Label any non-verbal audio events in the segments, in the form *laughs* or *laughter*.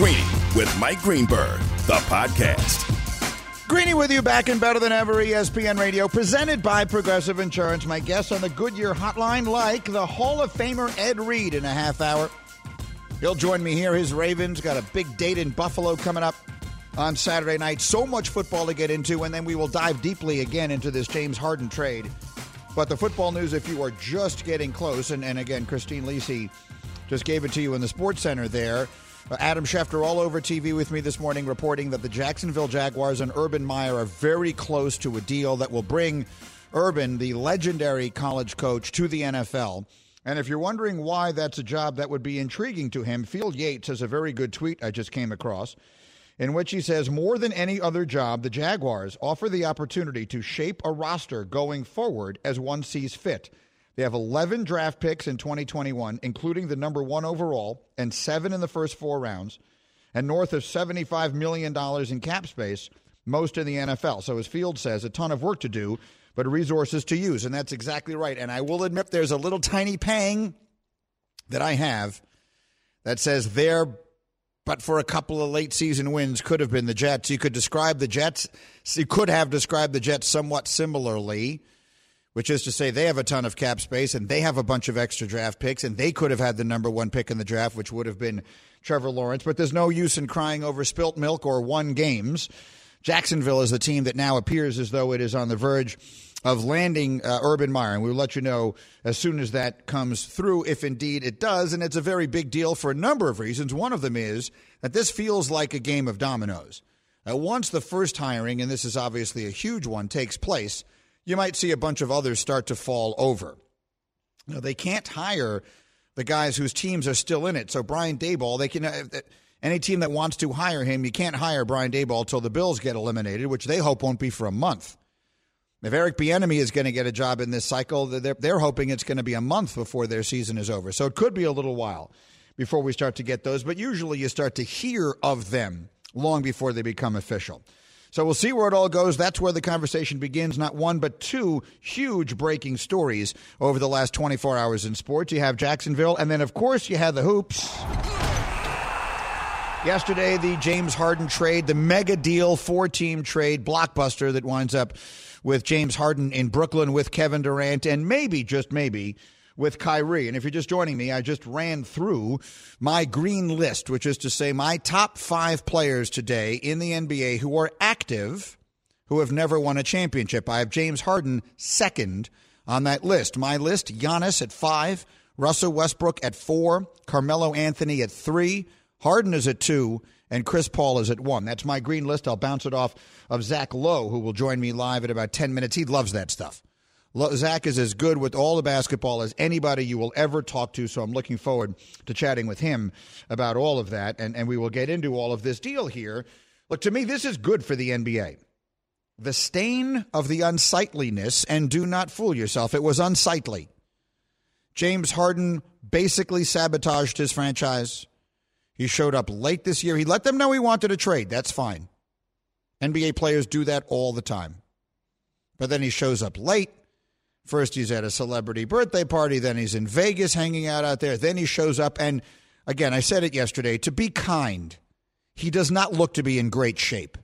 Greeny with Mike Greenberg, the podcast. Greeny with you back and better than ever, ESPN Radio, presented by Progressive Insurance. My guest on the Goodyear Hotline, like the Hall of Famer Ed Reed in a half hour. He'll join me here. His Ravens got a big date in Buffalo coming up on Saturday night. So much football to get into, and then we will dive deeply again into this James Harden trade. But the football news, if you are just getting close, and, and again, Christine Lisi just gave it to you in the Sports Center there. Uh, Adam Schefter all over TV with me this morning reporting that the Jacksonville Jaguars and Urban Meyer are very close to a deal that will bring Urban, the legendary college coach, to the NFL. And if you're wondering why that's a job that would be intriguing to him, Field Yates has a very good tweet I just came across in which he says more than any other job, the Jaguars offer the opportunity to shape a roster going forward as one sees fit. They have 11 draft picks in 2021, including the number one overall, and seven in the first four rounds, and north of $75 million in cap space, most in the NFL. So, as Field says, a ton of work to do, but resources to use. And that's exactly right. And I will admit there's a little tiny pang that I have that says there but for a couple of late season wins could have been the Jets. You could describe the Jets, you could have described the Jets somewhat similarly, which is to say they have a ton of cap space and they have a bunch of extra draft picks and they could have had the number one pick in the draft, which would have been Trevor Lawrence. But there's no use in crying over spilt milk or won games. Jacksonville is the team that now appears as though it is on the verge of landing uh, Urban Meyer. And we'll let you know as soon as that comes through, if indeed it does. And it's a very big deal for a number of reasons. One of them is that this feels like a game of dominoes. Uh, once the first hiring, and this is obviously a huge one, takes place, you might see a bunch of others start to fall over. Now, they can't hire the guys whose teams are still in it. So Brian Daboll, they can. Uh, any team that wants to hire him, you can't hire Brian Daboll until the Bills get eliminated, which they hope won't be for a month. If Eric Bieniemy is going to get a job in this cycle, they're, they're hoping it's going to be a month before their season is over. So it could be a little while before we start to get those, but usually you start to hear of them long before they become official. So we'll see where it all goes. That's where the conversation begins. Not one, but two huge breaking stories over the last 24 hours in sports. You have Jacksonville, and then, of course, you have the hoops. Yesterday, the James Harden trade, the mega deal, four team trade, blockbuster that winds up with James Harden in Brooklyn with Kevin Durant and maybe, just maybe, with Kyrie. And if you're just joining me, I just ran through my green list, which is to say my top five players today in the NBA who are active, who have never won a championship. I have James Harden second on that list. My list Giannis at five, Russell Westbrook at four, Carmelo Anthony at three, Harden is at two, and Chris Paul is at one. That's my green list. I'll bounce it off of Zach Lowe, who will join me live in about 10 minutes. He loves that stuff. Zach is as good with all the basketball as anybody you will ever talk to, so I'm looking forward to chatting with him about all of that, and, and we will get into all of this deal here. Look, to me, this is good for the NBA. The stain of the unsightliness, and do not fool yourself, it was unsightly. James Harden basically sabotaged his franchise. He showed up late this year. He let them know he wanted a trade. That's fine. NBA players do that all the time. But then he shows up late. First, he's at a celebrity birthday party. Then he's in Vegas hanging out out there. Then he shows up. And again, I said it yesterday to be kind, he does not look to be in great shape.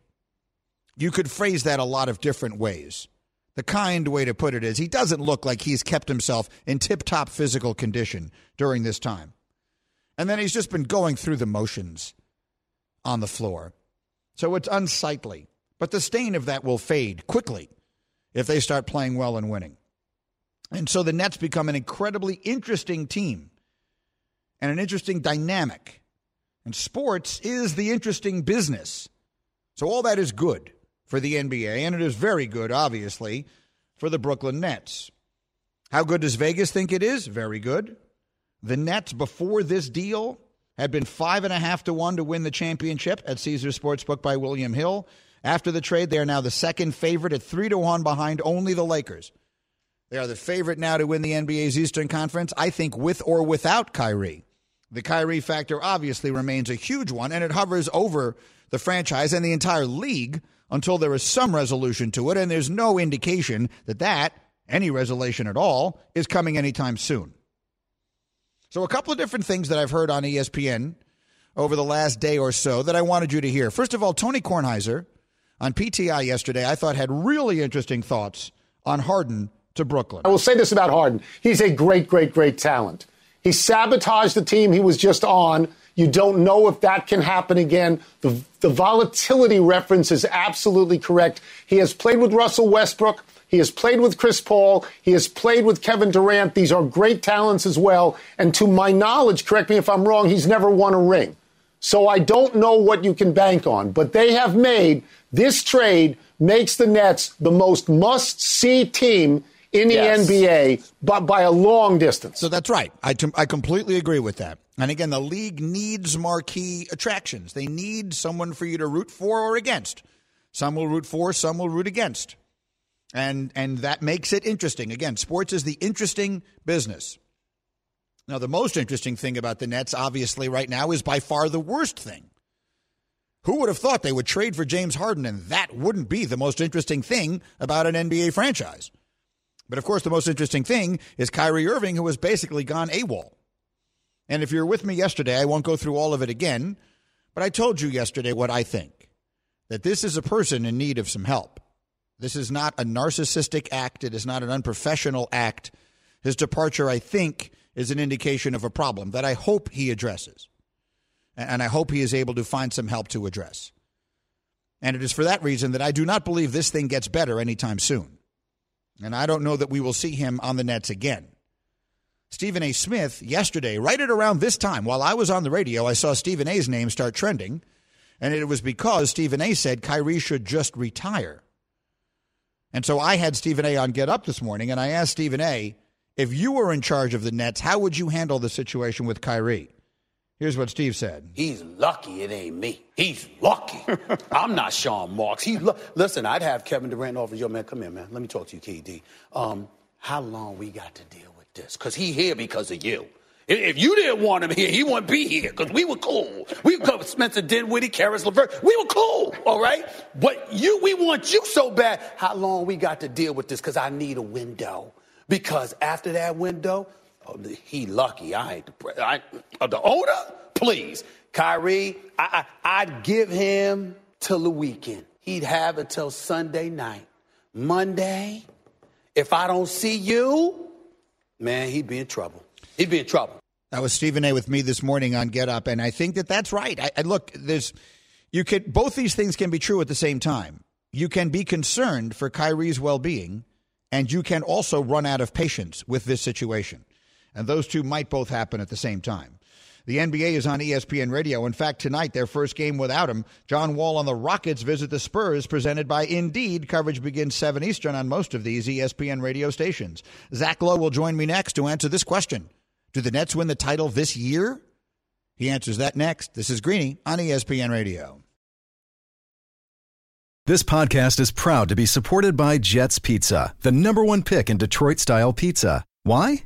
You could phrase that a lot of different ways. The kind way to put it is he doesn't look like he's kept himself in tip top physical condition during this time. And then he's just been going through the motions on the floor. So it's unsightly. But the stain of that will fade quickly if they start playing well and winning. And so the Nets become an incredibly interesting team and an interesting dynamic. And sports is the interesting business. So all that is good for the NBA, and it is very good, obviously, for the Brooklyn Nets. How good does Vegas think it is? Very good. The Nets, before this deal, had been five and a half to one to win the championship at Caesars Sportsbook by William Hill. After the trade, they are now the second favorite at three to one behind only the Lakers. They are the favorite now to win the NBA's Eastern Conference, I think, with or without Kyrie. The Kyrie factor obviously remains a huge one, and it hovers over the franchise and the entire league until there is some resolution to it, and there's no indication that that, any resolution at all, is coming anytime soon. So, a couple of different things that I've heard on ESPN over the last day or so that I wanted you to hear. First of all, Tony Kornheiser on PTI yesterday, I thought had really interesting thoughts on Harden to Brooklyn. I will say this about Harden. He's a great, great, great talent. He sabotaged the team he was just on. You don't know if that can happen again. The, the volatility reference is absolutely correct. He has played with Russell Westbrook. He has played with Chris Paul. He has played with Kevin Durant. These are great talents as well. And to my knowledge, correct me if I'm wrong, he's never won a ring. So I don't know what you can bank on. But they have made this trade makes the Nets the most must see team in the yes. NBA but by a long distance. So that's right. I, t- I completely agree with that. And again, the league needs marquee attractions. They need someone for you to root for or against. Some will root for, some will root against. And and that makes it interesting. Again, sports is the interesting business. Now, the most interesting thing about the Nets, obviously, right now, is by far the worst thing. Who would have thought they would trade for James Harden and that wouldn't be the most interesting thing about an NBA franchise? But of course, the most interesting thing is Kyrie Irving, who has basically gone AWOL. And if you're with me yesterday, I won't go through all of it again, but I told you yesterday what I think that this is a person in need of some help. This is not a narcissistic act, it is not an unprofessional act. His departure, I think, is an indication of a problem that I hope he addresses. And I hope he is able to find some help to address. And it is for that reason that I do not believe this thing gets better anytime soon. And I don't know that we will see him on the Nets again. Stephen A. Smith, yesterday, right at around this time, while I was on the radio, I saw Stephen A.'s name start trending. And it was because Stephen A. said Kyrie should just retire. And so I had Stephen A. on Get Up this morning, and I asked Stephen A., if you were in charge of the Nets, how would you handle the situation with Kyrie? Here's what Steve said. He's lucky it ain't me. He's lucky. *laughs* I'm not Sean Marks. He lo- listen. I'd have Kevin Durant over. Yo, man, come here, man. Let me talk to you, KD. Um, how long we got to deal with this? Cause he here because of you. If you didn't want him here, he wouldn't be here because we were cool. We were Spencer Dinwiddie, Caris LeVert. We were cool, all right? But you, we want you so bad. How long we got to deal with this? Because I need a window. Because after that window, oh, he lucky. I ain't the, I, uh, the owner, please. Kyrie, I, I, I'd give him till the weekend. He'd have it till Sunday night. Monday, if I don't see you, man, he'd be in trouble. He'd be in trouble. That was Stephen A. with me this morning on Get Up, and I think that that's right. I, I look, there's you could both these things can be true at the same time. You can be concerned for Kyrie's well-being and you can also run out of patience with this situation. And those two might both happen at the same time. The NBA is on ESPN Radio. In fact, tonight, their first game without him, John Wall and the Rockets visit the Spurs, presented by Indeed. Coverage begins 7 Eastern on most of these ESPN radio stations. Zach Lowe will join me next to answer this question Do the Nets win the title this year? He answers that next. This is Greeny on ESPN Radio. This podcast is proud to be supported by Jets Pizza, the number one pick in Detroit style pizza. Why?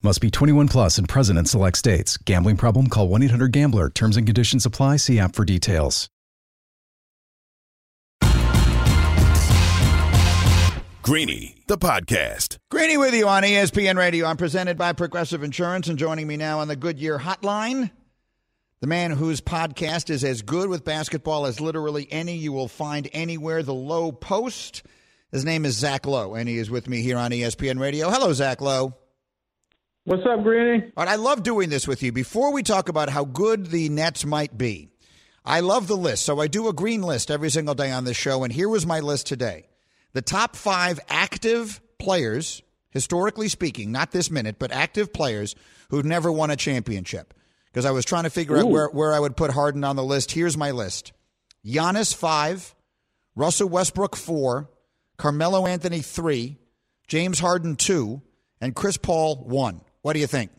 Must be 21 plus and present in select states. Gambling problem? Call 1 800 GAMBLER. Terms and conditions apply. See app for details. Greeny, the podcast. Greeny with you on ESPN Radio. I'm presented by Progressive Insurance, and joining me now on the Goodyear Hotline, the man whose podcast is as good with basketball as literally any you will find anywhere. The Low Post. His name is Zach Lowe, and he is with me here on ESPN Radio. Hello, Zach Lowe. What's up, Greeny? All right, I love doing this with you. Before we talk about how good the Nets might be, I love the list. So I do a green list every single day on this show. And here was my list today the top five active players, historically speaking, not this minute, but active players who've never won a championship. Because I was trying to figure Ooh. out where, where I would put Harden on the list. Here's my list Giannis, five, Russell Westbrook, four, Carmelo Anthony, three, James Harden, two, and Chris Paul, one. What do you think?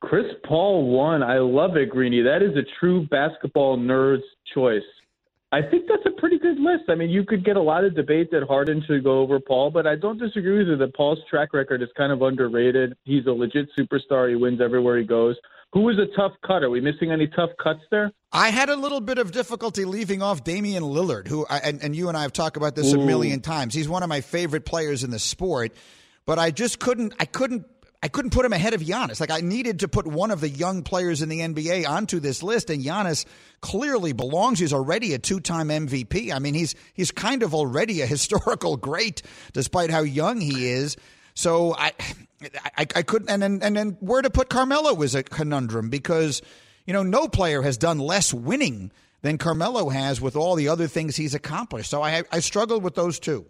Chris Paul won. I love it, Greeny. That is a true basketball nerd's choice. I think that's a pretty good list. I mean, you could get a lot of debate that Harden should go over Paul, but I don't disagree with you that Paul's track record is kind of underrated. He's a legit superstar. He wins everywhere he goes. Who is a tough cut? Are we missing any tough cuts there? I had a little bit of difficulty leaving off Damian Lillard, who and, and you and I have talked about this Ooh. a million times. He's one of my favorite players in the sport, but I just couldn't. I couldn't I couldn't put him ahead of Giannis. Like I needed to put one of the young players in the NBA onto this list, and Giannis clearly belongs. He's already a two-time MVP. I mean, he's he's kind of already a *laughs* historical great, despite how young he is. So I, I, I couldn't. And then and then where to put Carmelo was a conundrum because you know no player has done less winning than Carmelo has with all the other things he's accomplished. So I I struggled with those two.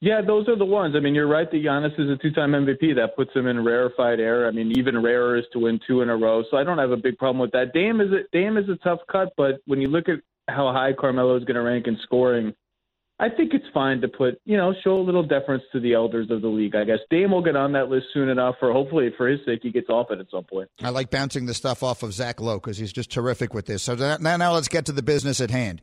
Yeah, those are the ones. I mean, you're right that Giannis is a two-time MVP. That puts him in rarefied air. I mean, even rarer is to win two in a row. So I don't have a big problem with that. Dame is a Dame is a tough cut, but when you look at how high Carmelo is going to rank in scoring, I think it's fine to put, you know, show a little deference to the elders of the league. I guess Dame will get on that list soon enough, or hopefully for his sake, he gets off it at some point. I like bouncing the stuff off of Zach Lowe because he's just terrific with this. So now, now let's get to the business at hand.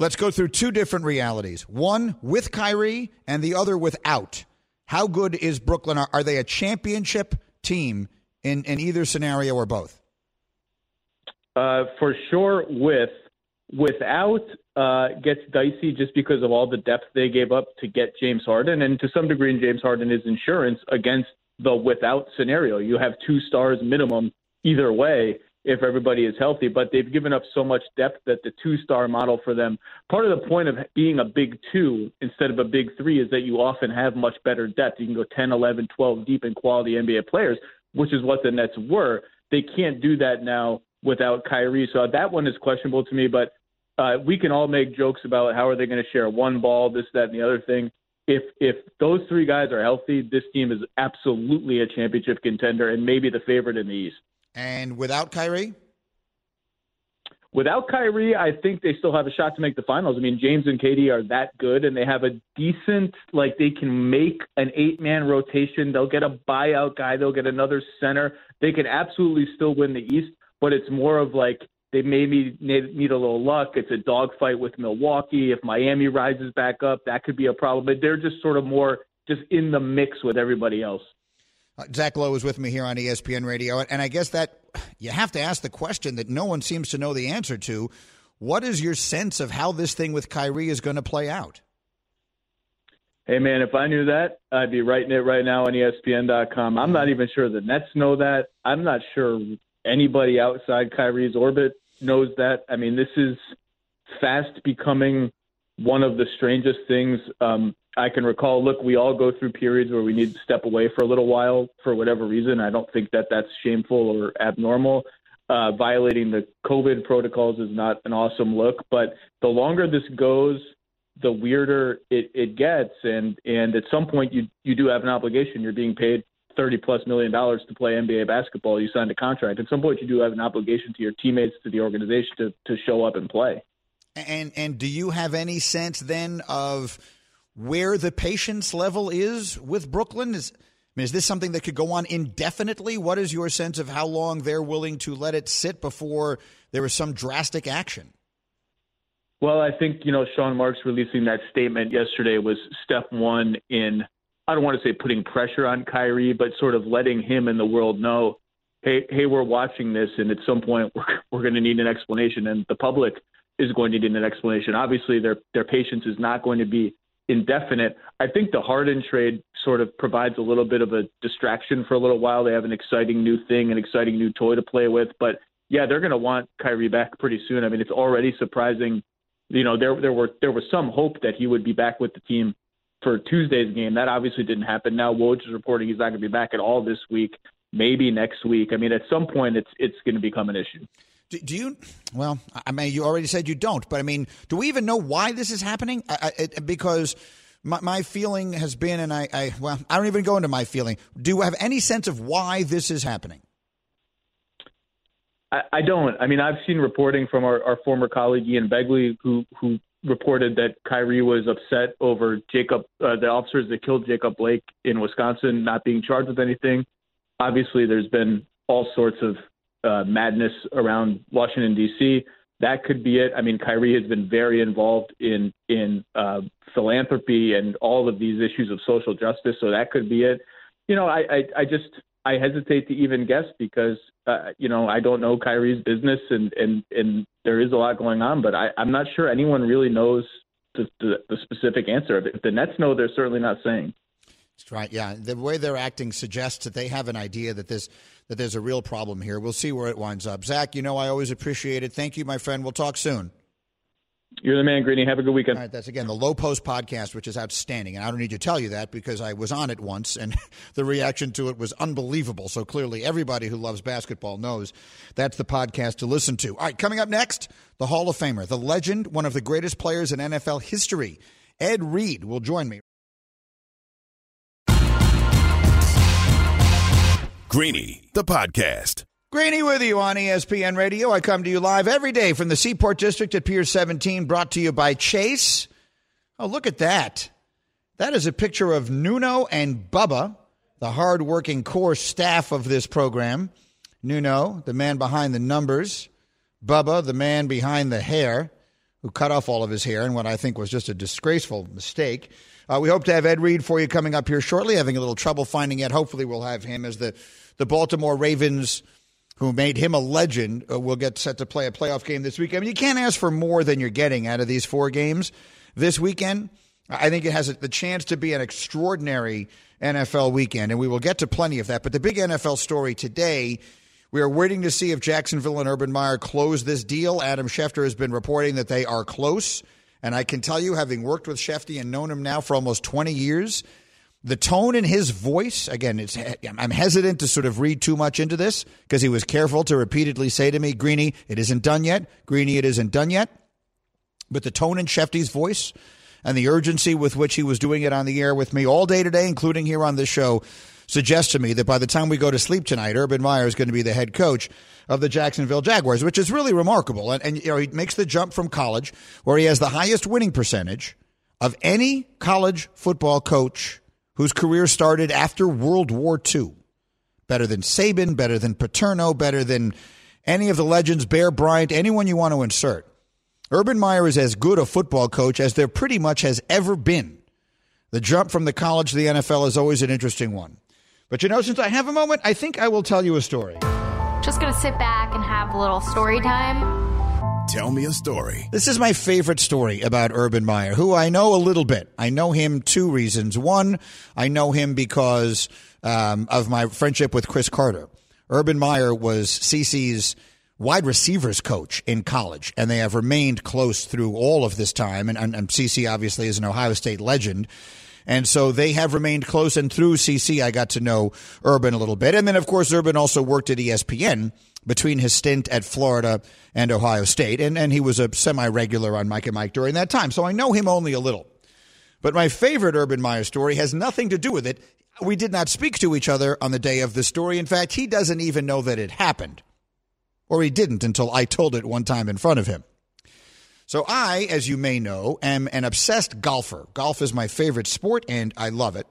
Let's go through two different realities one with Kyrie and the other without. How good is Brooklyn? Are, are they a championship team in, in either scenario or both? Uh, for sure, with. Without uh, gets dicey just because of all the depth they gave up to get James Harden, and to some degree, James Harden is insurance against the without scenario. You have two stars minimum either way, if everybody is healthy. But they've given up so much depth that the two star model for them, part of the point of being a big two instead of a big three is that you often have much better depth. You can go 10, 11, 12 deep in quality NBA players, which is what the Nets were. They can't do that now without Kyrie. So that one is questionable to me. But uh, we can all make jokes about how are they going to share one ball, this, that, and the other thing. If if those three guys are healthy, this team is absolutely a championship contender and maybe the favorite in the East. And without Kyrie? Without Kyrie, I think they still have a shot to make the finals. I mean, James and KD are that good, and they have a decent, like, they can make an eight man rotation. They'll get a buyout guy, they'll get another center. They can absolutely still win the East, but it's more of like they maybe need, need a little luck. It's a dogfight with Milwaukee. If Miami rises back up, that could be a problem. But they're just sort of more just in the mix with everybody else. Uh, Zach Lowe is with me here on ESPN Radio, and I guess that you have to ask the question that no one seems to know the answer to. What is your sense of how this thing with Kyrie is going to play out? Hey man, if I knew that, I'd be writing it right now on ESPN.com. I'm not even sure the Nets know that. I'm not sure anybody outside Kyrie's orbit knows that. I mean, this is fast becoming one of the strangest things um, I can recall. Look, we all go through periods where we need to step away for a little while for whatever reason. I don't think that that's shameful or abnormal. Uh, violating the COVID protocols is not an awesome look, but the longer this goes, the weirder it, it gets. And and at some point, you you do have an obligation. You're being paid thirty plus million dollars to play NBA basketball. You signed a contract. At some point, you do have an obligation to your teammates, to the organization, to to show up and play. And and do you have any sense then of where the patience level is with Brooklyn? Is, I mean, is this something that could go on indefinitely? What is your sense of how long they're willing to let it sit before there is some drastic action? Well, I think, you know, Sean Marks releasing that statement yesterday was step one in, I don't want to say putting pressure on Kyrie, but sort of letting him and the world know, hey, hey, we're watching this, and at some point *laughs* we're, we're going to need an explanation, and the public is going to need an explanation. Obviously, their their patience is not going to be indefinite. I think the Harden trade sort of provides a little bit of a distraction for a little while. They have an exciting new thing, an exciting new toy to play with. But yeah, they're going to want Kyrie back pretty soon. I mean, it's already surprising. You know, there there were there was some hope that he would be back with the team for Tuesday's game. That obviously didn't happen. Now Woj is reporting he's not going to be back at all this week. maybe next week. I mean, at some point, it's it's going to become an issue. Do, do, you? Well, I mean, you already said you don't, but I mean, do we even know why this is happening? I, I, it, because my, my, feeling has been, and I, I, well, I don't even go into my feeling. Do you have any sense of why this is happening? I, I don't. I mean, I've seen reporting from our, our former colleague Ian Begley, who who reported that Kyrie was upset over Jacob, uh, the officers that killed Jacob Blake in Wisconsin, not being charged with anything. Obviously, there's been all sorts of uh, madness around Washington D.C. That could be it. I mean, Kyrie has been very involved in in uh, philanthropy and all of these issues of social justice, so that could be it. You know, I I, I just I hesitate to even guess because uh, you know I don't know Kyrie's business and and and there is a lot going on, but I, I'm not sure anyone really knows the, the, the specific answer. If the Nets know, they're certainly not saying. Right. Yeah, the way they're acting suggests that they have an idea that this that there's a real problem here. We'll see where it winds up. Zach, you know I always appreciate it. Thank you, my friend. We'll talk soon. You're the man, Greeny. Have a good weekend. All right, that's again the Low Post podcast, which is outstanding. And I don't need to tell you that because I was on it once and *laughs* the reaction to it was unbelievable. So clearly, everybody who loves basketball knows that's the podcast to listen to. All right, coming up next, the Hall of Famer, the legend, one of the greatest players in NFL history, Ed Reed, will join me. Greeny, the podcast. Greeny with you on ESPN Radio. I come to you live every day from the Seaport District at Pier 17, brought to you by Chase. Oh, look at that. That is a picture of Nuno and Bubba, the hardworking core staff of this program. Nuno, the man behind the numbers. Bubba, the man behind the hair, who cut off all of his hair in what I think was just a disgraceful mistake. Uh, we hope to have Ed Reed for you coming up here shortly. Having a little trouble finding it. Hopefully, we'll have him as the, the Baltimore Ravens who made him a legend, uh, will get set to play a playoff game this weekend. I mean, you can't ask for more than you're getting out of these four games this weekend. I think it has the chance to be an extraordinary NFL weekend, and we will get to plenty of that. But the big NFL story today, we are waiting to see if Jacksonville and Urban Meyer close this deal. Adam Schefter has been reporting that they are close. And I can tell you, having worked with Shefty and known him now for almost 20 years, the tone in his voice again i'm hesitant to sort of read too much into this because he was careful to repeatedly say to me greeny it isn't done yet. Greeny it isn't done yet. But the tone in shefty's voice and the urgency with which he was doing it on the air with me all day today including here on this show suggests to me that by the time we go to sleep tonight urban meyer is going to be the head coach of the jacksonville jaguars which is really remarkable and, and you know he makes the jump from college where he has the highest winning percentage of any college football coach whose career started after World War II. Better than Saban, better than Paterno, better than any of the legends, Bear Bryant, anyone you want to insert. Urban Meyer is as good a football coach as there pretty much has ever been. The jump from the college to the NFL is always an interesting one. But you know, since I have a moment, I think I will tell you a story. Just going to sit back and have a little story time. Tell me a story. This is my favorite story about Urban Meyer, who I know a little bit. I know him two reasons. One, I know him because um, of my friendship with Cris Carter. Urban Meyer was CC's wide receivers coach in college, and they have remained close through all of this time. And, and, and CC obviously is an Ohio State legend. And so they have remained close. And through CC, I got to know Urban a little bit. And then, of course, Urban also worked at ESPN between his stint at Florida and Ohio State. And, and he was a semi regular on Mike and Mike during that time. So I know him only a little. But my favorite Urban Meyer story has nothing to do with it. We did not speak to each other on the day of the story. In fact, he doesn't even know that it happened. Or he didn't until I told it one time in front of him. So I, as you may know, am an obsessed golfer. Golf is my favorite sport and I love it.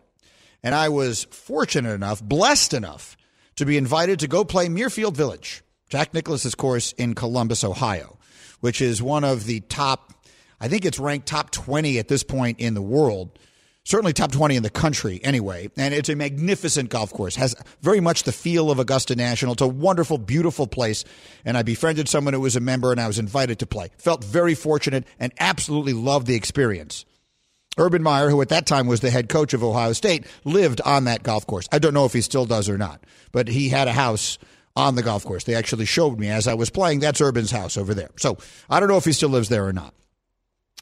And I was fortunate enough, blessed enough to be invited to go play Muirfield Village, Jack Nicklaus's course in Columbus, Ohio, which is one of the top, I think it's ranked top 20 at this point in the world, certainly top 20 in the country anyway. And it's a magnificent golf course, has very much the feel of Augusta National. It's a wonderful, beautiful place. And I befriended someone who was a member and I was invited to play. Felt very fortunate and absolutely loved the experience. Urban Meyer, who at that time was the head coach of Ohio State, lived on that golf course. I don't know if he still does or not, but he had a house on the golf course. They actually showed me as I was playing. That's Urban's house over there. So I don't know if he still lives there or not.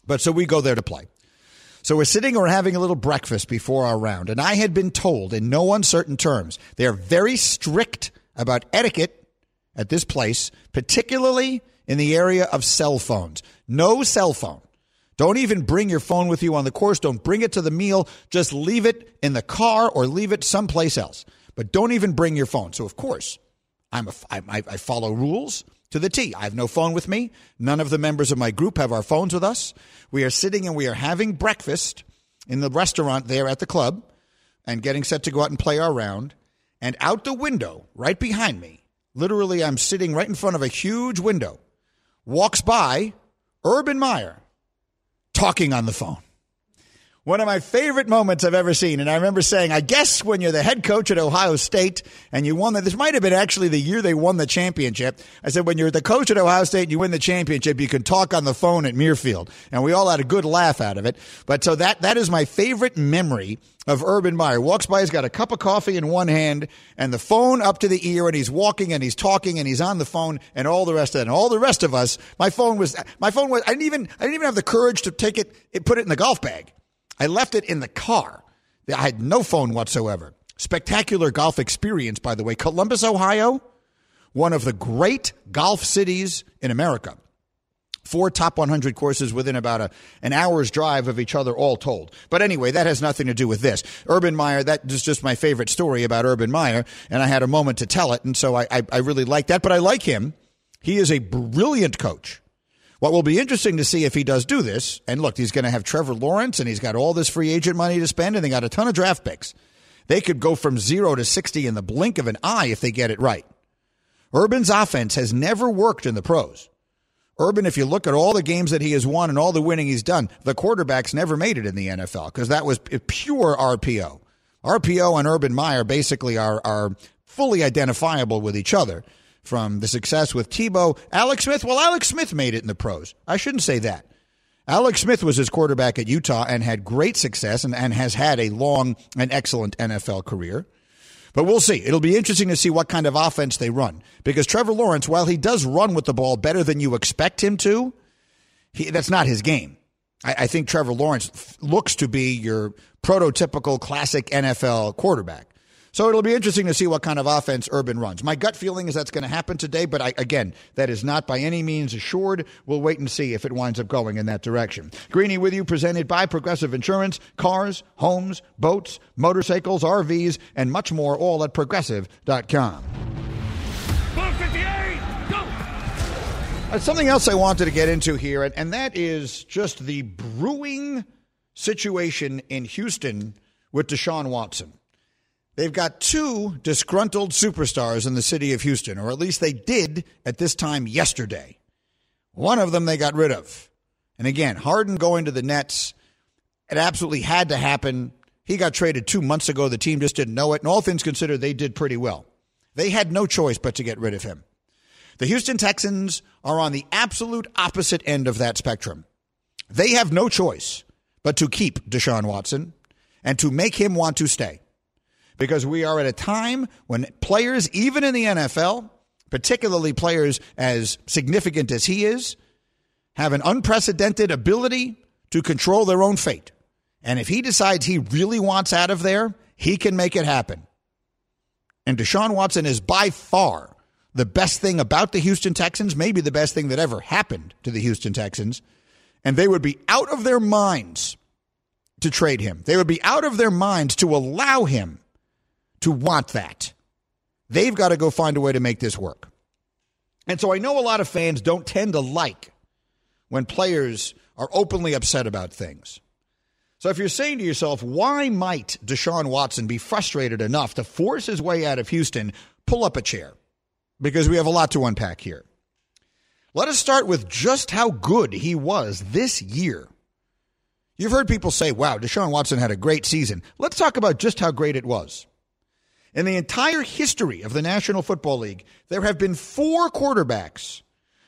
But so we go there to play. So we're sitting or having a little breakfast before our round, and I had been told in no uncertain terms they are very strict about etiquette at this place, particularly in the area of cell phones. No cell phone. Don't even bring your phone with you on the course. Don't bring it to the meal. Just leave it in the car or leave it someplace else. But don't even bring your phone. So, of course, I'm a, I, I follow rules to the T. I have no phone with me. None of the members of my group have our phones with us. We are sitting and we are having breakfast in the restaurant there at the club and getting set to go out and play our round. And out the window, right behind me, literally, I'm sitting right in front of a huge window, walks by Urban Meyer talking on the phone. One of my favorite moments I've ever seen. And I remember saying, I guess when you're the head coach at Ohio State and you won that, this might have been actually the year they won the championship. I said, when you're the coach at Ohio State and you win the championship, you can talk on the phone at Muirfield. And we all had a good laugh out of it. But so that, that is my favorite memory of Urban Meyer. Walks by, he's got a cup of coffee in one hand and the phone up to the ear and he's walking and he's talking and he's on the phone and all the rest of it. And all the rest of us, my phone was, my phone was, I didn't even, I didn't even have the courage to take it, put it in the golf bag. I left it in the car. I had no phone whatsoever. Spectacular golf experience, by the way. Columbus, Ohio, one of the great golf cities in America. Four top 100 courses within about a, an hour's drive of each other, all told. But anyway, that has nothing to do with this. Urban Meyer, that is just my favorite story about Urban Meyer, and I had a moment to tell it, and so I, I, I really like that. But I like him. He is a brilliant coach. What will be interesting to see if he does do this, and look, he's going to have Trevor Lawrence and he's got all this free agent money to spend and they got a ton of draft picks. They could go from zero to 60 in the blink of an eye if they get it right. Urban's offense has never worked in the pros. Urban, if you look at all the games that he has won and all the winning he's done, the quarterbacks never made it in the NFL because that was pure RPO. RPO and Urban Meyer basically are, are fully identifiable with each other from the success with Tebow. Alex Smith, well, Alex Smith made it in the pros. I shouldn't say that. Alex Smith was his quarterback at Utah and had great success and, and has had a long and excellent NFL career. But we'll see. It'll be interesting to see what kind of offense they run. Because Trevor Lawrence, while he does run with the ball better than you expect him to, he, that's not his game. I, I think Trevor Lawrence looks to be your prototypical classic NFL quarterback. So it'll be interesting to see what kind of offense Urban runs. My gut feeling is that's going to happen today, but I, again, that is not by any means assured. We'll wait and see if it winds up going in that direction. Greeny with you, presented by Progressive Insurance, cars, homes, boats, motorcycles, RVs, and much more, all at progressive.com. Uh, something else I wanted to get into here, and, and that is just the brewing situation in Houston with Deshaun Watson. They've got two disgruntled superstars in the city of Houston, or at least they did at this time yesterday. One of them they got rid of. And again, Harden going to the Nets, it absolutely had to happen. He got traded two months ago. The team just didn't know it. And all things considered, they did pretty well. They had no choice but to get rid of him. The Houston Texans are on the absolute opposite end of that spectrum. They have no choice but to keep Deshaun Watson and to make him want to stay because we are at a time when players, even in the NFL, particularly players as significant as he is, have an unprecedented ability to control their own fate. And if he decides he really wants out of there, he can make it happen. And Deshaun Watson is by far the best thing about the Houston Texans, maybe the best thing that ever happened to the Houston Texans. And they would be out of their minds to trade him. They would be out of their minds to allow him to want that. They've got to go find a way to make this work. And so I know a lot of fans don't tend to like when players are openly upset about things. So if you're saying to yourself, why might Deshaun Watson be frustrated enough to force his way out of Houston, pull up a chair because we have a lot to unpack here. Let us start with just how good he was this year. You've heard people say, wow, Deshaun Watson had a great season. Let's talk about just how great it was. In the entire history of the National Football League, there have been four quarterbacks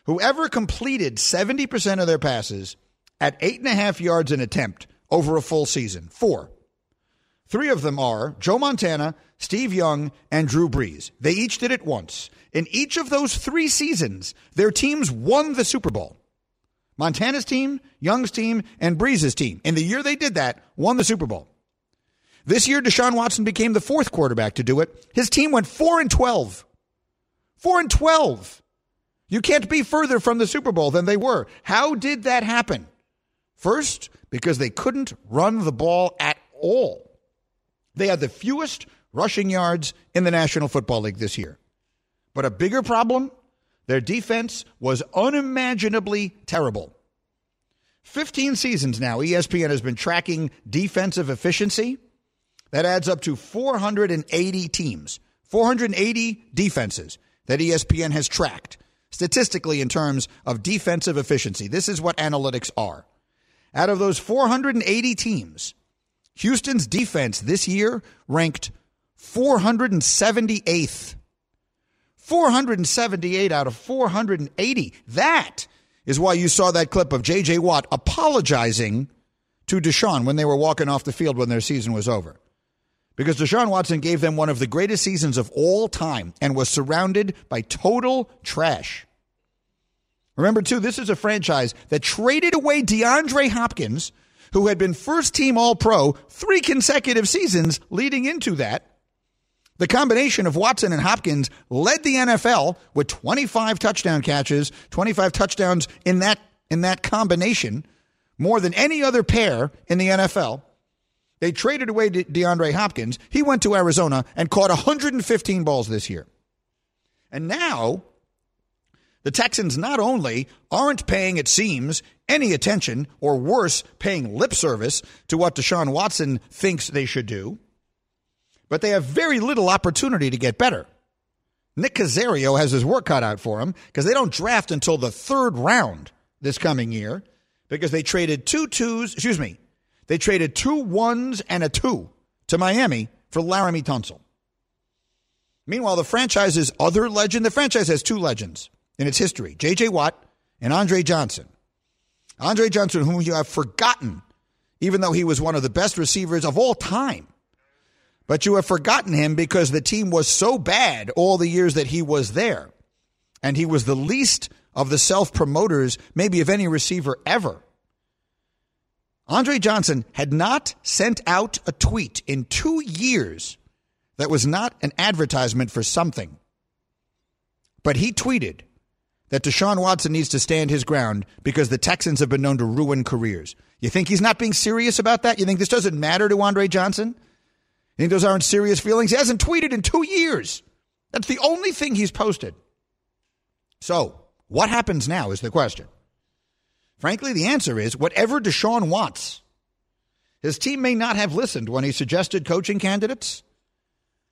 who ever completed 70% of their passes at eight and a half yards an attempt over a full season. Four. Three of them are Joe Montana, Steve Young, and Drew Brees. They each did it once. In each of those three seasons, their teams won the Super Bowl. Montana's team, Young's team, and Brees's team, in the year they did that, won the Super Bowl. This year, Deshaun Watson became the fourth quarterback to do it. His team went 4 and 12. 4 and 12. You can't be further from the Super Bowl than they were. How did that happen? First, because they couldn't run the ball at all. They had the fewest rushing yards in the National Football League this year. But a bigger problem, their defense was unimaginably terrible. 15 seasons now, ESPN has been tracking defensive efficiency. That adds up to 480 teams, 480 defenses that ESPN has tracked statistically in terms of defensive efficiency. This is what analytics are. Out of those 480 teams, Houston's defense this year ranked 478th. 478 out of 480. That is why you saw that clip of J.J. Watt apologizing to Deshaun when they were walking off the field when their season was over. Because Deshaun Watson gave them one of the greatest seasons of all time and was surrounded by total trash. Remember, too, this is a franchise that traded away DeAndre Hopkins, who had been first team All Pro three consecutive seasons leading into that. The combination of Watson and Hopkins led the NFL with 25 touchdown catches, 25 touchdowns in that in that combination, more than any other pair in the NFL. They traded away De- DeAndre Hopkins. He went to Arizona and caught 115 balls this year. And now the Texans not only aren't paying, it seems, any attention, or worse, paying lip service to what Deshaun Watson thinks they should do, but they have very little opportunity to get better. Nick Caserio has his work cut out for him because they don't draft until the third round this coming year because they traded two twos, excuse me, they traded two ones and a two to Miami for Laremy Tunsil. Meanwhile, the franchise's other legend, the franchise has two legends in its history J.J. Watt and Andre Johnson. Andre Johnson, whom you have forgotten, even though he was one of the best receivers of all time. But you have forgotten him because the team was so bad all the years that he was there. And he was the least of the self promoters, maybe of any receiver ever. Andre Johnson had not sent out a tweet in two years that was not an advertisement for something. But he tweeted that Deshaun Watson needs to stand his ground because the Texans have been known to ruin careers. You think he's not being serious about that? You think this doesn't matter to Andre Johnson? You think those aren't serious feelings? He hasn't tweeted in two years. That's the only thing he's posted. So, what happens now is the question. Frankly, the answer is whatever Deshaun wants. His team may not have listened when he suggested coaching candidates,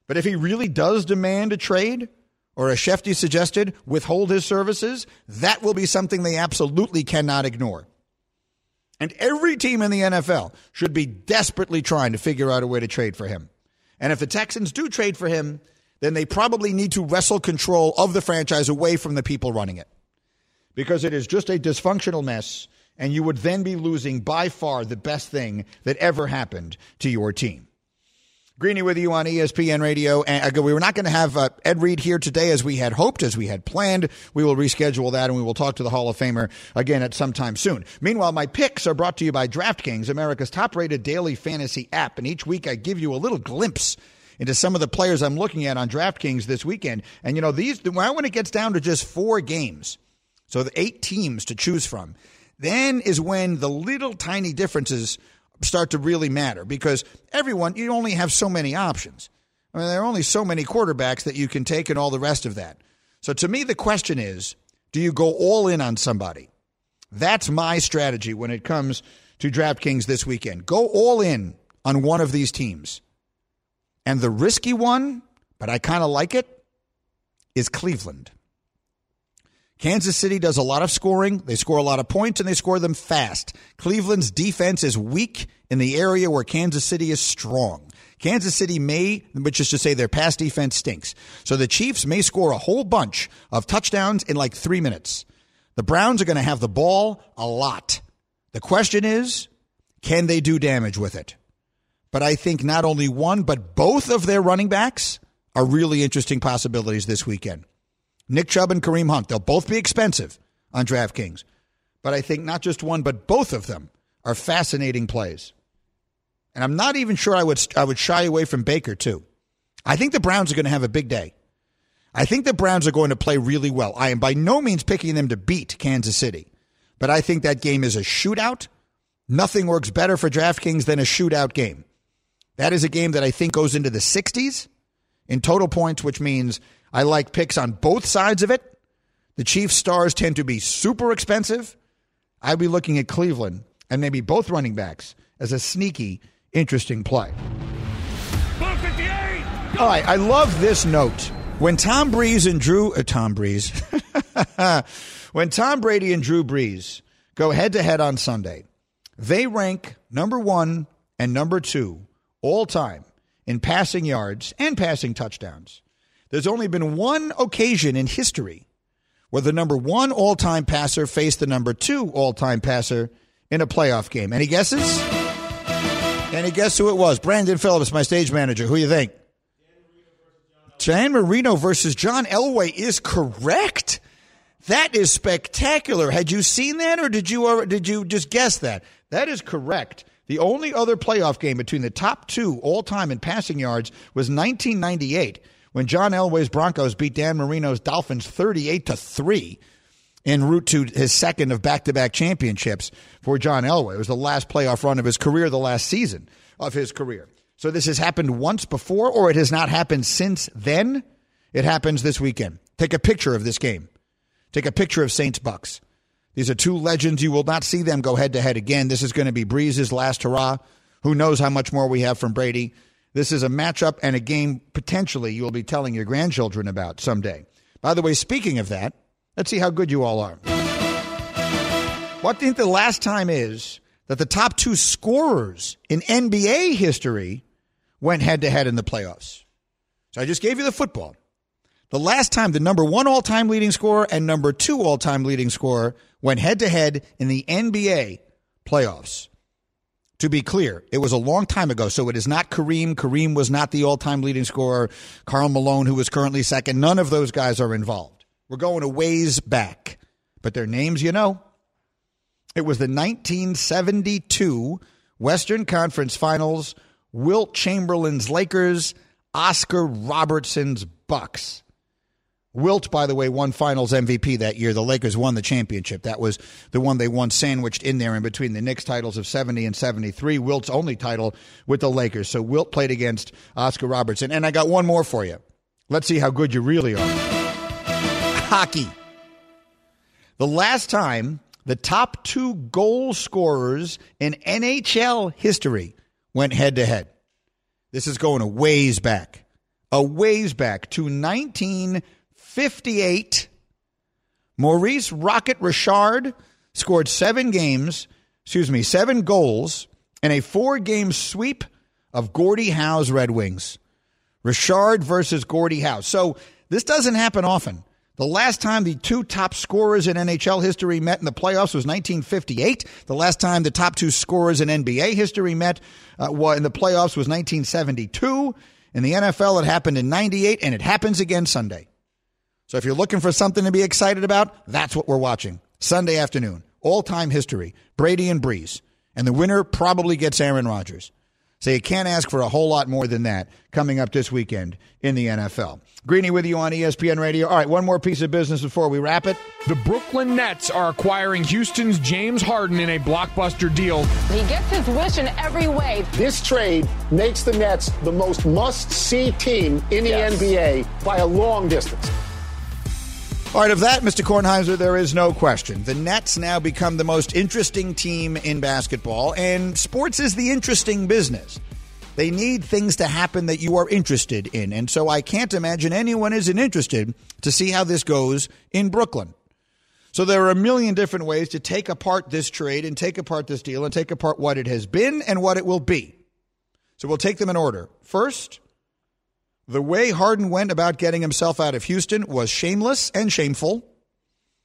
but if he really does demand a trade, or as Shefty suggested, withhold his services, that will be something they absolutely cannot ignore. And every team in the NFL should be desperately trying to figure out a way to trade for him. And if the Texans do trade for him, then they probably need to wrestle control of the franchise away from the people running it because it is just a dysfunctional mess, and you would then be losing by far the best thing that ever happened to your team. Greeny with you on ESPN Radio. And we were not going to have uh, Ed Reed here today as we had hoped, as we had planned. We will reschedule that and we will talk to the Hall of Famer again at some time soon. Meanwhile, my picks are brought to you by DraftKings, America's top rated daily fantasy app. And each week I give you a little glimpse into some of the players I'm looking at on DraftKings this weekend. And, you know, these, when it gets down to just four games, so the eight teams to choose from. Then is when the little tiny differences start to really matter because everyone, you only have so many options. I mean, there are only so many quarterbacks that you can take and all the rest of that. So to me, the question is do you go all in on somebody? That's my strategy when it comes to DraftKings this weekend. Go all in on one of these teams. And the risky one, but I kind of like it, is Cleveland. Kansas City does a lot of scoring. They score a lot of points and they score them fast. Cleveland's defense is weak in the area where Kansas City is strong. Kansas City may, which is to say their pass defense stinks. So the Chiefs may score a whole bunch of touchdowns in like three minutes. The Browns are going to have the ball a lot. The question is, can they do damage with it? But I think not only one, but both of their running backs are really interesting possibilities this weekend. Nick Chubb and Kareem Hunt. They'll both be expensive on DraftKings. but I think not just one, but both of them are fascinating plays. And I'm not even sure I would I would shy away from Baker too. I think the Browns are going to have a big day. I think the Browns are going to play really well. I am by no means picking them to beat Kansas City, but I think that game is a shootout. Nothing works better for DraftKings than a shootout game. That is a game that I think goes into the 60s in total points, which means I like picks on both sides of it. The Chiefs stars tend to be super expensive. I'd be looking at Cleveland and maybe both running backs as a sneaky, interesting play. All right, I love this note. When Tom Brees and Drew, uh, Tom Brees, *laughs* when Tom Brady and Drew Brees go head to head on Sunday, they rank number one and number two all time in passing yards and passing touchdowns. There's only been one occasion in history where the number one all time passer faced the number two all time passer in a playoff game. Any guesses? Any guess who it was? Brandon Phillips, my stage manager. Who you think? Dan Marino versus John Elway is correct. That is spectacular. Had you seen that, or did you did you just guess that? That is correct. The only other playoff game between the top two all time in passing yards was 1998 when John Elway's Broncos beat Dan Marino's Dolphins 38 to three en route to his second of back to back championships for John Elway. It was the last playoff run of his career, the last season of his career. So this has happened once before, or it has not happened since then. It happens this weekend. Take a picture of this game. Take a picture of Saints Bucks. These are two legends. You will not see them go head to head again. This is going to be Brees's last hurrah. Who knows how much more we have from Brady? This is a matchup and a game potentially you will be telling your grandchildren about someday. By the way, speaking of that, let's see how good you all are. What do you think the last time is that the top two scorers in NBA history went head to head in the playoffs. So I just gave you the football. The last time the number one all time leading scorer and number two all time leading scorer went head to head in the NBA playoffs. To be clear, it was a long time ago, so it is not Kareem. Kareem was not the all time leading scorer. Karl Malone, who is currently second, none of those guys are involved. We're going a ways back, but their names you know. It was the 1972 Western Conference Finals Wilt Chamberlain's Lakers, Oscar Robertson's Bucks. Wilt, by the way, won finals MVP that year. The Lakers won the championship. That was the one they won sandwiched in there in between the Knicks titles of 70 and 73. Wilt's only title with the Lakers. So Wilt played against Oscar Robertson. And I got one more for you. Let's see how good you really are. Hockey. The last time the top two goal scorers in NHL history went head to head. This is going a ways back, a ways back to 1958. Maurice Rocket Richard scored seven games, excuse me, seven goals in a four game sweep of Gordie Howe's Red Wings. Richard versus Gordie Howe. So this doesn't happen often. The last time the two top scorers in NHL history met in the playoffs was 1958. The last time the top two scorers in NBA history met uh, in the playoffs was 1972. In the NFL, it happened in 98, and it happens again Sunday. So if you're looking for something to be excited about, that's what we're watching. Sunday afternoon, all time history, Brady and Brees. And the winner probably gets Aaron Rodgers. So you can't ask for a whole lot more than that coming up this weekend in the NFL. Greeny with you on ESPN Radio. All right, one more piece of business before we wrap it. The Brooklyn Nets are acquiring Houston's James Harden in a blockbuster deal. He gets his wish in every way. This trade makes the Nets the most must see team in the yes. NBA by a long distance. All right, of that, Mr. Kornheiser, there is no question. The Nets now become the most interesting team in basketball, and sports is the interesting business. They need things to happen that you are interested in, and so I can't imagine anyone isn't interested to see how this goes in Brooklyn. So there are a million different ways to take apart this trade and take apart this deal and take apart what it has been and what it will be. So we'll take them in order. First, the way Harden went about getting himself out of Houston was shameless and shameful.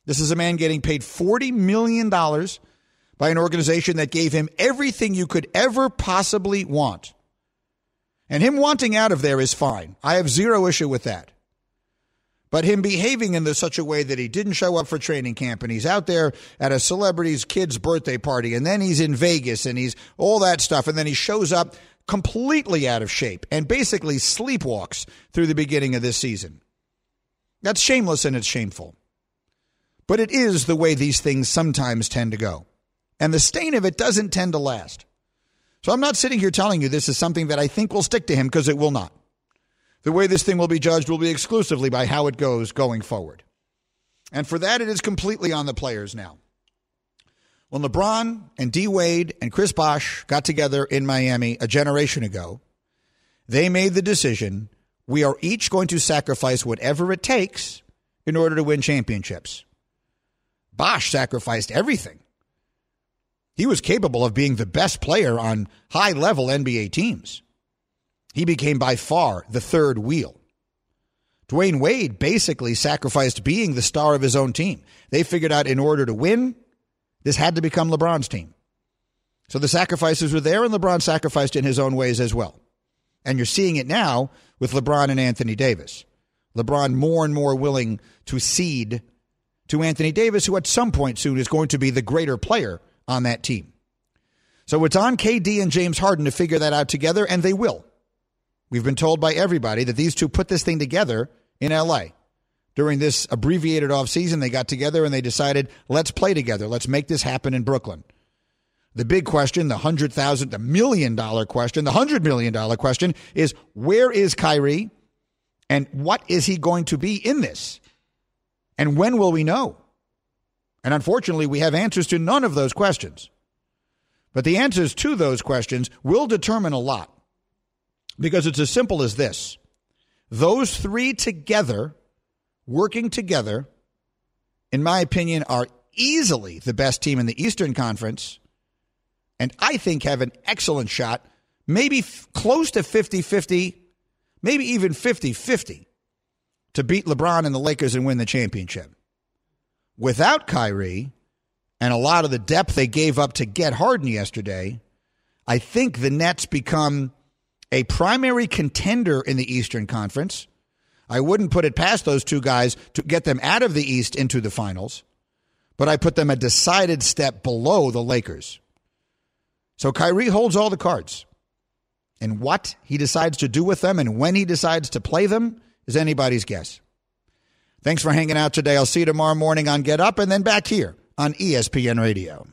This is a man getting paid $40 million by an organization that gave him everything you could ever possibly want. And him wanting out of there is fine. I have zero issue with that. But him behaving in such a way that he didn't show up for training camp and he's out there at a celebrity's kid's birthday party and then he's in Vegas and he's all that stuff and then he shows up completely out of shape and basically sleepwalks through the beginning of this season. That's shameless and it's shameful. But it is the way these things sometimes tend to go. And the stain of it doesn't tend to last. So I'm not sitting here telling you this is something that I think will stick to him because it will not. The way this thing will be judged will be exclusively by how it goes going forward. And for that, it is completely on the players now. When LeBron and D Wade and Chris Bosh got together in Miami a generation ago, they made the decision we are each going to sacrifice whatever it takes in order to win championships. Bosh sacrificed everything. He was capable of being the best player on high level NBA teams. He became by far the third wheel. Dwyane Wade basically sacrificed being the star of his own team. They figured out in order to win, this had to become LeBron's team. So the sacrifices were there, and LeBron sacrificed in his own ways as well. And you're seeing it now with LeBron and Anthony Davis. LeBron more and more willing to cede to Anthony Davis, who at some point soon is going to be the greater player on that team. So it's on KD and James Harden to figure that out together, and they will. We've been told by everybody that these two put this thing together in LA. During this abbreviated offseason, they got together and they decided, let's play together. Let's make this happen in Brooklyn. The big question, the hundred thousand, the million dollar question, the hundred million dollar question is where is Kyrie and what is he going to be in this? And when will we know? And unfortunately, we have answers to none of those questions. But the answers to those questions will determine a lot because it's as simple as this those three together, working together, in my opinion, are easily the best team in the Eastern Conference, and I think have an excellent shot, maybe f- close to 50 50, maybe even 50 50, to beat LeBron and the Lakers and win the championship. Without Kyrie and a lot of the depth they gave up to get Harden yesterday, I think the Nets become a primary contender in the Eastern Conference. I wouldn't put it past those two guys to get them out of the East into the finals, but I put them a decided step below the Lakers. So Kyrie holds all the cards. And what he decides to do with them and when he decides to play them is anybody's guess. Thanks for hanging out today. I'll see you tomorrow morning on Get Up and then back here on ESPN Radio.